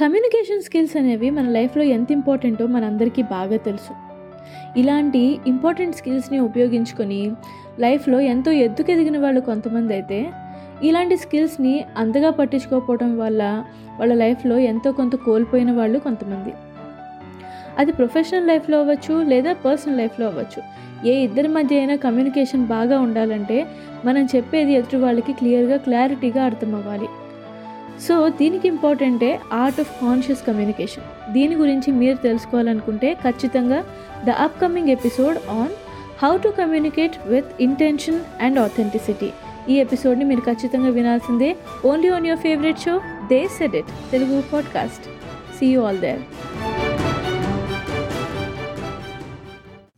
Communication skills అనేవి మన లైఫ్లో ఎంత ఇంపార్టెంటో మనందరికీ బాగా తెలుసు. ఇలాంటి ఇంపార్టెంట్ స్కిల్స్ని ఉపయోగించుకొని లైఫ్లో ఎంతో ఎద్దుకెదిగిన వాళ్ళు కొంతమంది అయితే ఇలాంటి స్కిల్స్ని అంతగా పట్టించుకోకపోవడం వల్ల వాళ్ళ లైఫ్లో ఎంతో కొంత కోల్పోయిన వాళ్ళు కొంతమంది. అది ప్రొఫెషనల్ లైఫ్లో అవ్వచ్చు లేదా పర్సనల్ లైఫ్లో అవ్వచ్చు. ఏ ఇద్దరి మధ్య అయినా కమ్యూనికేషన్ బాగా ఉండాలంటే మనం చెప్పేది ఎదుటి వాళ్ళకి క్లియర్గా క్లారిటీగా అర్థమవ్వాలి. సో దీనికి ఇంపార్టెంటే ఆర్ట్ ఆఫ్ కాన్షియస్ కమ్యూనికేషన్. దీని గురించి మీరు తెలుసుకోవాలనుకుంటే ఖచ్చితంగా the upcoming episode on how to communicate with intention and authenticity. ఈ ఎపిసోడ్ని మీరు ఖచ్చితంగా వినాల్సిందే. Only on your favourite show they said it Telugu podcast. See you all there